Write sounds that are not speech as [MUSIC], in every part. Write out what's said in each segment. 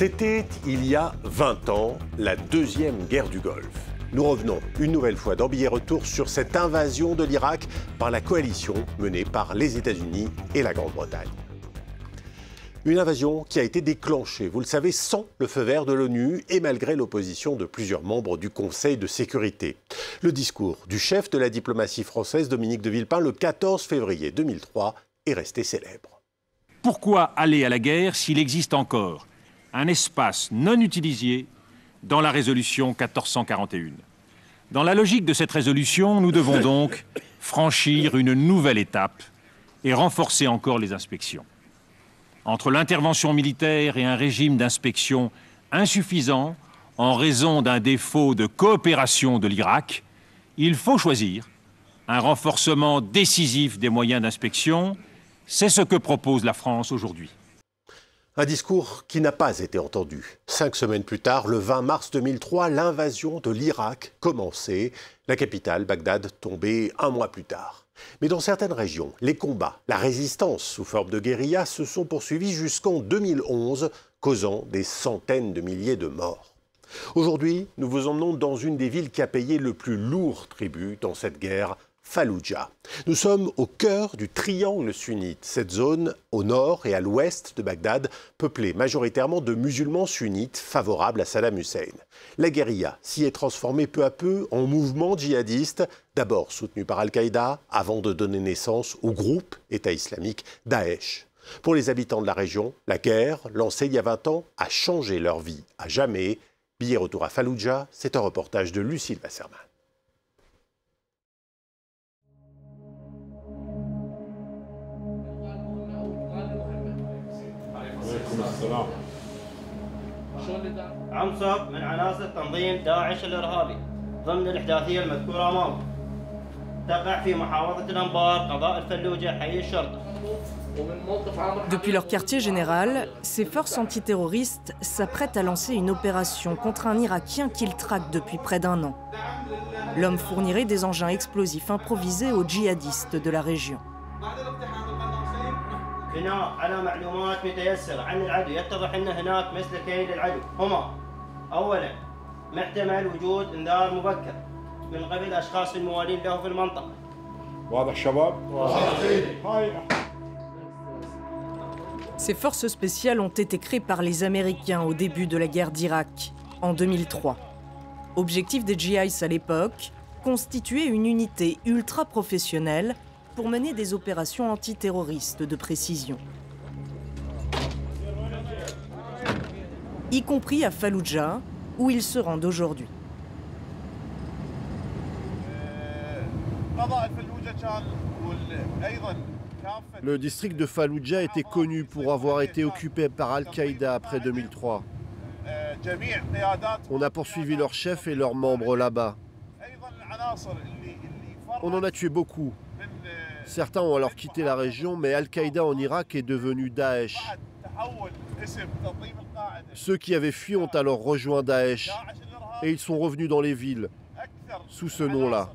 C'était il y a 20 ans, la deuxième guerre du Golfe. Nous revenons une nouvelle fois dans Billet Retour sur cette invasion de l'Irak par la coalition menée par les États-Unis et la Grande-Bretagne. Une invasion qui a été déclenchée, vous le savez, sans le feu vert de l'ONU et malgré l'opposition de plusieurs membres du Conseil de sécurité. Le discours du chef de la diplomatie française, Dominique de Villepin, le 14 février 2003, est resté célèbre. Pourquoi aller à la guerre s'il existe encore? Un espace non utilisé dans la résolution 1441 Dans la logique de cette résolution, nous devons [LAUGHS] donc franchir une nouvelle étape et renforcer encore les inspections entre l'intervention militaire et un régime d'inspection insuffisant en raison d'un défaut de coopération de l'Irak, il faut choisir un renforcement décisif des moyens d'inspection. C'est ce que propose la France aujourd'hui. Un discours qui n'a pas été entendu. Cinq semaines plus tard, le 20 mars 2003, l'invasion de l'Irak commençait. La capitale, Bagdad, tombait un mois plus tard. Mais dans certaines régions, les combats, la résistance sous forme de guérilla se sont poursuivis jusqu'en 2011, causant des centaines de milliers de morts. Aujourd'hui, nous vous emmenons dans une des villes qui a payé le plus lourd tribut dans cette guerre, Fallujah. Nous sommes au cœur du triangle sunnite, cette zone au nord et à l'ouest de Bagdad, peuplée majoritairement de musulmans sunnites favorables à Saddam Hussein. La guérilla s'y est transformée peu à peu en mouvement djihadiste, d'abord soutenu par Al-Qaïda, avant de donner naissance au groupe État islamique Daesh. Pour les habitants de la région, la guerre, lancée il y a 20 ans, a changé leur vie à jamais. Billet retour à Fallujah, c'est un reportage de Lucille Wasserman. Depuis leur quartier général, ces forces antiterroristes s'apprêtent à lancer une opération contre un Irakien qu'ils traquent depuis près d'un an. L'homme fournirait des engins explosifs improvisés aux djihadistes de la région. Ces forces spéciales ont été créées par les Américains au début de la guerre d'Irak, en 2003. Objectif des GIs à l'époque, constituer une unité ultra professionnelle pour mener des opérations antiterroristes de précision. Y compris à Fallujah, où ils se rendent aujourd'hui. Le district de Fallujah était connu pour avoir été occupé par Al-Qaïda après 2003. On a poursuivi leurs chefs et leurs membres là-bas. On en a tué beaucoup. Certains ont alors quitté la région, mais Al-Qaïda en Irak est devenu Daesh. Ceux qui avaient fui ont alors rejoint Daesh et ils sont revenus dans les villes sous ce nom-là.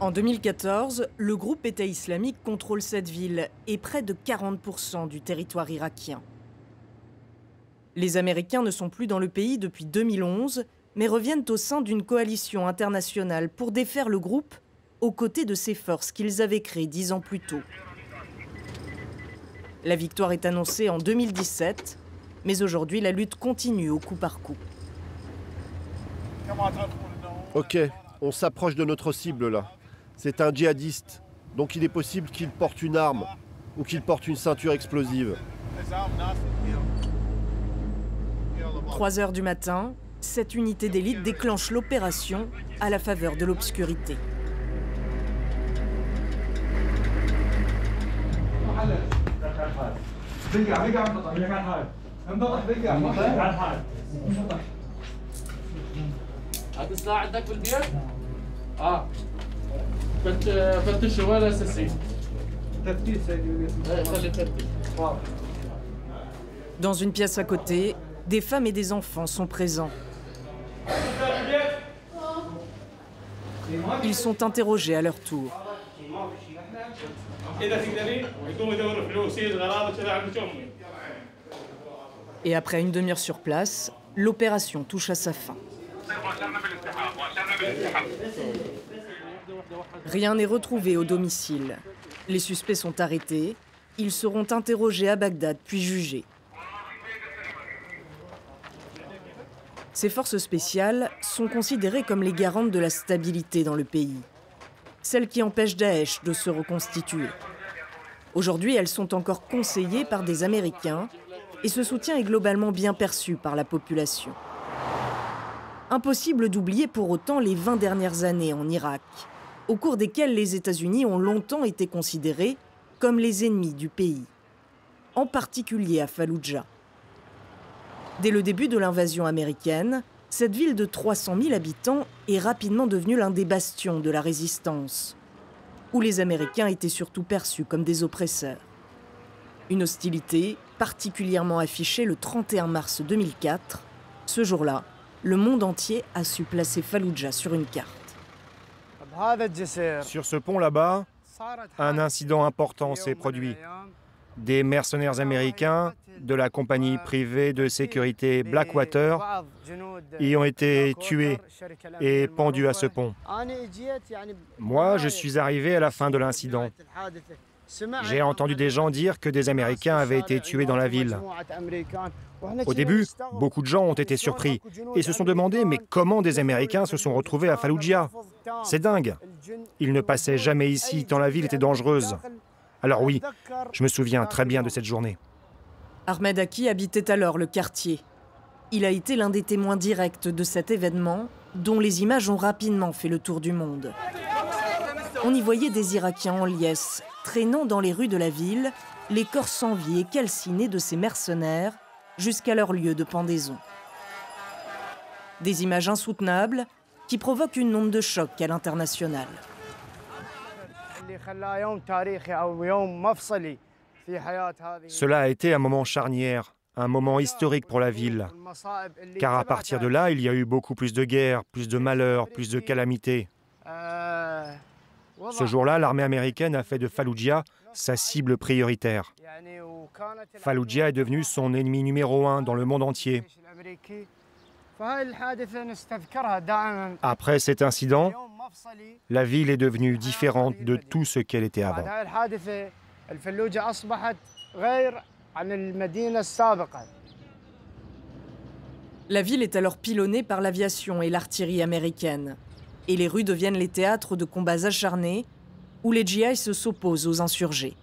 En 2014, le groupe État islamique contrôle cette ville et près de 40% du territoire irakien. Les Américains ne sont plus dans le pays depuis 2011, mais reviennent au sein d'une coalition internationale pour défaire le groupe aux côtés de ces forces qu'ils avaient créées dix ans plus tôt. La victoire est annoncée en 2017, mais aujourd'hui la lutte continue au coup par coup. Ok, on s'approche de notre cible là. C'est un djihadiste, donc il est possible qu'il porte une arme ou qu'il porte une ceinture explosive. 3 heures du matin, cette unité d'élite déclenche l'opération à la faveur de l'obscurité. Dans une pièce à côté, des femmes et des enfants sont présents. Ils sont interrogés à leur tour. Et après une demi-heure sur place, l'opération touche à sa fin. Rien n'est retrouvé au domicile. Les suspects sont arrêtés. Ils seront interrogés à Bagdad puis jugés. Ces forces spéciales sont considérées comme les garantes de la stabilité dans le pays, celles qui empêchent Daesh de se reconstituer. Aujourd'hui, elles sont encore conseillées par des Américains et ce soutien est globalement bien perçu par la population. Impossible d'oublier pour autant les 20 dernières années en Irak, au cours desquelles les États-Unis ont longtemps été considérés comme les ennemis du pays, en particulier à Fallujah. Dès le début de l'invasion américaine, cette ville de 300 000 habitants est rapidement devenue l'un des bastions de la résistance, où les Américains étaient surtout perçus comme des oppresseurs. Une hostilité particulièrement affichée le 31 mars 2004. Ce jour-là, le monde entier a su placer Fallujah sur une carte. Sur ce pont là-bas, un incident important s'est produit. Des mercenaires américains de la compagnie privée de sécurité Blackwater y ont été tués et pendus à ce pont. Moi, je suis arrivé à la fin de l'incident. J'ai entendu des gens dire que des Américains avaient été tués dans la ville. Au début, beaucoup de gens ont été surpris et se sont demandé mais comment des Américains se sont retrouvés à Fallujah? C'est dingue. Ils ne passaient jamais ici tant la ville était dangereuse. Alors oui, je me souviens très bien de cette journée. Ahmed Aki habitait alors le quartier. Il a été l'un des témoins directs de cet événement, dont les images ont rapidement fait le tour du monde. On y voyait des Irakiens en liesse, traînant dans les rues de la ville, les corps sans et calcinés de ces mercenaires jusqu'à leur lieu de pendaison. Des images insoutenables qui provoquent une onde de choc à l'international. Cela a été un moment charnière, un moment historique pour la ville, car à partir de là, il y a eu beaucoup plus de guerres, plus de malheurs, plus de calamités. Ce jour-là, l'armée américaine a fait de Fallujah sa cible prioritaire. Fallujah est devenu son ennemi numéro un dans le monde entier. Après cet incident, la ville est devenue différente de tout ce qu'elle était avant. La ville est alors pilonnée par l'aviation et l'artillerie américaine. Et les rues deviennent les théâtres de combats acharnés où les se s'opposent aux insurgés.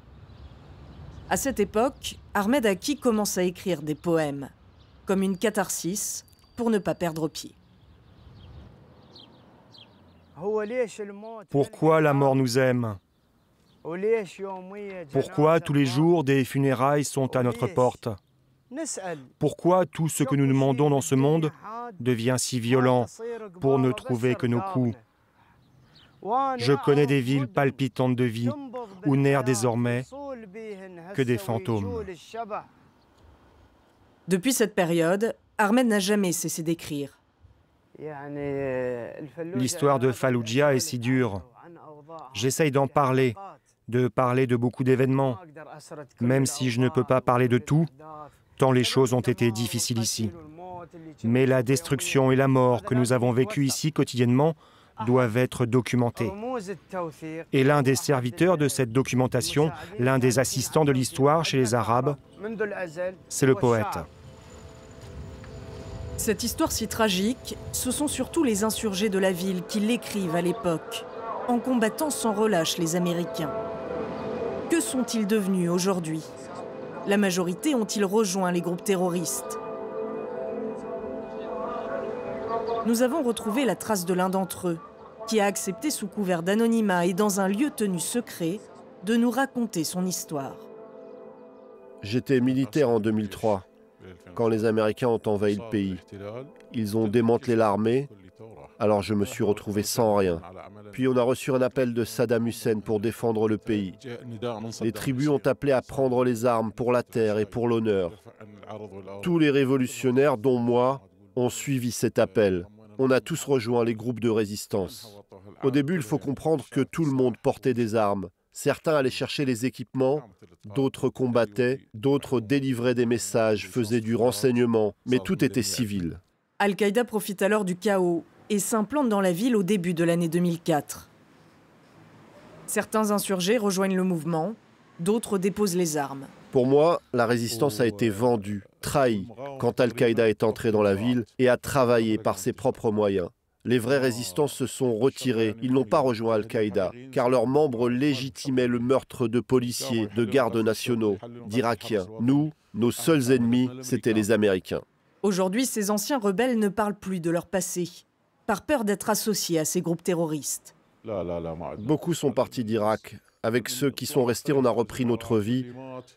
À cette époque, Ahmed Aki commence à écrire des poèmes, comme une catharsis pour ne pas perdre pied. Pourquoi la mort nous aime? Pourquoi tous les jours des funérailles sont à notre porte? Pourquoi tout ce que nous demandons dans ce monde devient si violent pour ne trouver que nos coups? Je connais des villes palpitantes de vie où n'errent désormais que des fantômes. Depuis cette période, Ahmed n'a jamais cessé d'écrire. L'histoire de Fallujah est si dure. J'essaye d'en parler, de parler de beaucoup d'événements, même si je ne peux pas parler de tout, tant les choses ont été difficiles ici. Mais la destruction et la mort que nous avons vécues ici quotidiennement doivent être documentées. Et l'un des serviteurs de cette documentation, l'un des assistants de l'histoire chez les Arabes, c'est le poète. Cette histoire si tragique, ce sont surtout les insurgés de la ville qui l'écrivent à l'époque, en combattant sans relâche les Américains. Que sont-ils devenus aujourd'hui? La majorité ont-ils rejoint les groupes terroristes? Nous avons retrouvé la trace de l'un d'entre eux, qui a accepté sous couvert d'anonymat et dans un lieu tenu secret de nous raconter son histoire. J'étais militaire en 2003 quand les Américains ont envahi le pays. Ils ont démantelé l'armée, alors je me suis retrouvé sans rien. Puis on a reçu un appel de Saddam Hussein pour défendre le pays. Les tribus ont appelé à prendre les armes pour la terre et pour l'honneur. Tous les révolutionnaires, dont moi, ont suivi cet appel. On a tous rejoint les groupes de résistance. Au début, il faut comprendre que tout le monde portait des armes. Certains allaient chercher les équipements, d'autres combattaient, d'autres délivraient des messages, faisaient du renseignement, mais tout était civil. Al-Qaïda profite alors du chaos et s'implante dans la ville au début de l'année 2004. Certains insurgés rejoignent le mouvement, d'autres déposent les armes. Pour moi, la résistance a été vendue, trahie, quand Al-Qaïda est entré dans la ville et a travaillé par ses propres moyens. Les vrais résistants se sont retirés. Ils n'ont pas rejoint Al-Qaïda, car leurs membres légitimaient le meurtre de policiers, de gardes nationaux, d'Irakiens. Nous, nos seuls ennemis, c'étaient les Américains. Aujourd'hui, ces anciens rebelles ne parlent plus de leur passé, par peur d'être associés à ces groupes terroristes. Beaucoup sont partis d'Irak. Avec ceux qui sont restés, on a repris notre vie.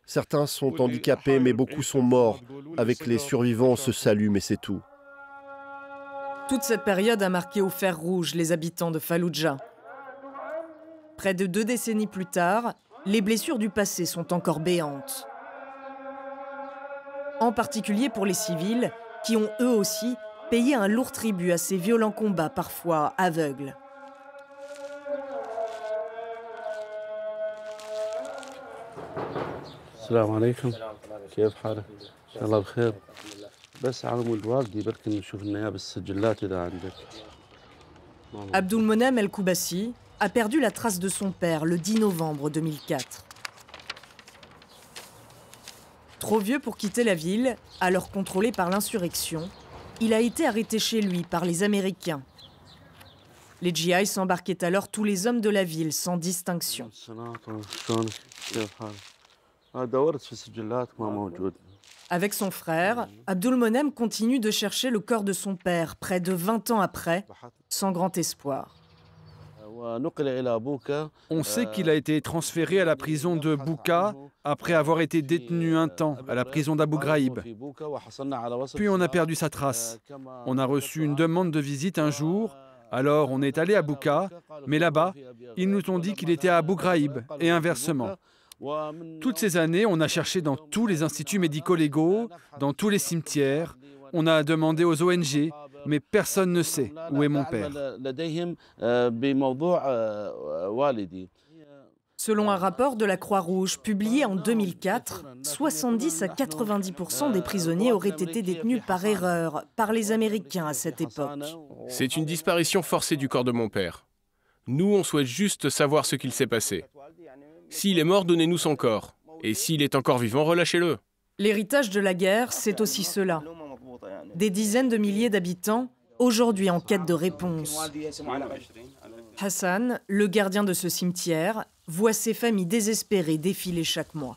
Certains sont handicapés, mais beaucoup sont morts. Avec les survivants, on se salue, mais c'est tout. Toute cette période a marqué au fer rouge les habitants de Fallujah. Près de deux décennies plus tard, les blessures du passé sont encore béantes. En particulier pour les civils, qui ont eux aussi payé un lourd tribut à ces violents combats parfois aveugles. Abdul Monem El Koubassi a perdu la trace de son père le 10 novembre 2004. Trop vieux pour quitter la ville, alors contrôlée par l'insurrection, il a été arrêté chez lui par les Américains. Les GI s'embarquaient alors tous les hommes de la ville sans distinction. Avec son frère, Abdul Monem continue de chercher le corps de son père près de 20 ans après, sans grand espoir. On sait qu'il a été transféré à la prison de Bouka après avoir été détenu un temps à la prison d'Abu Ghraib. Puis on a perdu sa trace. On a reçu une demande de visite un jour, alors on est allé à Bouka, mais là-bas, ils nous ont dit qu'il était à Abu Ghraib et inversement. Toutes ces années, on a cherché dans tous les instituts médico-légaux, dans tous les cimetières. On a demandé aux ONG, mais personne ne sait où est mon père. Selon un rapport de la Croix-Rouge publié en 2004, 70 à 90% des prisonniers auraient été détenus par erreur par les Américains à cette époque. C'est une disparition forcée du corps de mon père. Nous, on souhaite juste savoir ce qu'il s'est passé. S'il est mort, donnez-nous son corps. Et s'il est encore vivant, relâchez-le. L'héritage de la guerre, c'est aussi cela. Des dizaines de milliers d'habitants, aujourd'hui en quête de réponse. Hassan, le gardien de ce cimetière, voit ses familles désespérées défiler chaque mois.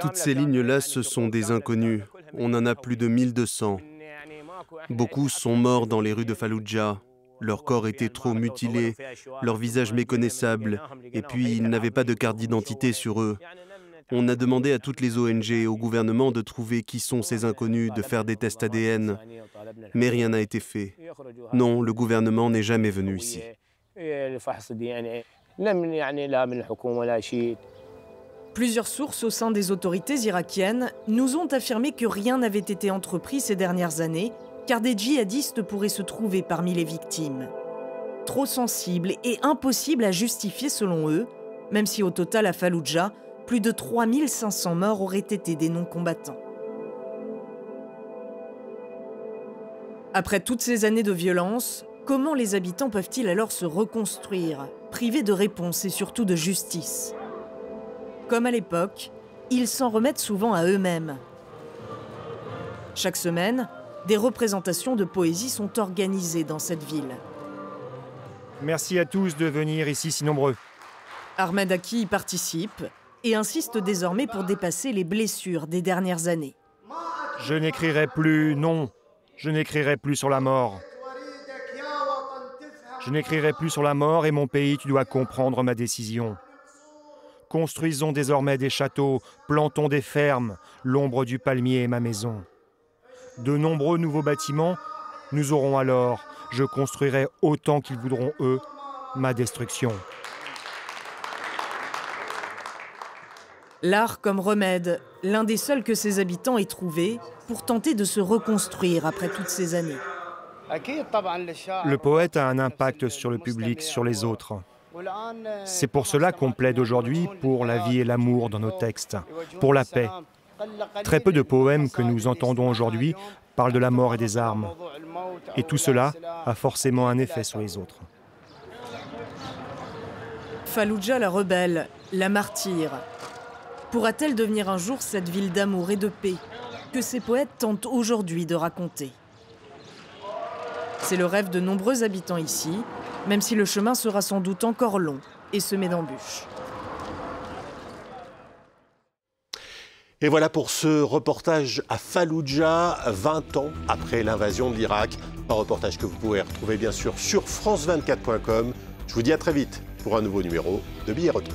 Toutes ces lignes-là, ce sont des inconnus. On en a plus de 1200. Beaucoup sont morts dans les rues de Fallujah. Leur corps était trop mutilé, leur visage méconnaissable, et puis ils n'avaient pas de carte d'identité sur eux. On a demandé à toutes les ONG et au gouvernement de trouver qui sont ces inconnus, de faire des tests ADN, mais rien n'a été fait. Non, le gouvernement n'est jamais venu ici. Plusieurs sources au sein des autorités irakiennes nous ont affirmé que rien n'avait été entrepris ces dernières années car des djihadistes pourraient se trouver parmi les victimes. Trop sensibles et impossibles à justifier selon eux, même si au total à Fallujah, plus de 3500 morts auraient été des non-combattants. Après toutes ces années de violence, comment les habitants peuvent-ils alors se reconstruire, privés de réponse et surtout de justice? Comme à l'époque, ils s'en remettent souvent à eux-mêmes. Chaque semaine, des représentations de poésie sont organisées dans cette ville. Merci à tous de venir ici si nombreux. Ahmed Aki y participe et insiste désormais pour dépasser les blessures des dernières années. Je n'écrirai plus, non, je n'écrirai plus sur la mort. Je n'écrirai plus sur la mort et mon pays, tu dois comprendre ma décision. Construisons désormais des châteaux, plantons des fermes, l'ombre du palmier est ma maison de nombreux nouveaux bâtiments, nous aurons alors, je construirai autant qu'ils voudront eux, ma destruction. L'art comme remède, l'un des seuls que ses habitants aient trouvé pour tenter de se reconstruire après toutes ces années. Le poète a un impact sur le public, sur les autres. C'est pour cela qu'on plaide aujourd'hui pour la vie et l'amour dans nos textes, pour la paix. Très peu de poèmes que nous entendons aujourd'hui parlent de la mort et des armes. Et tout cela a forcément un effet sur les autres. Fallujah la rebelle, la martyre. Pourra-t-elle devenir un jour cette ville d'amour et de paix que ces poètes tentent aujourd'hui de raconter? C'est le rêve de nombreux habitants ici, même si le chemin sera sans doute encore long et semé d'embûches. Et voilà pour ce reportage à Fallujah, 20 ans après l'invasion de l'Irak. Un reportage que vous pouvez retrouver bien sûr sur France24.com. Je vous dis à très vite pour un nouveau numéro de Billets Retour.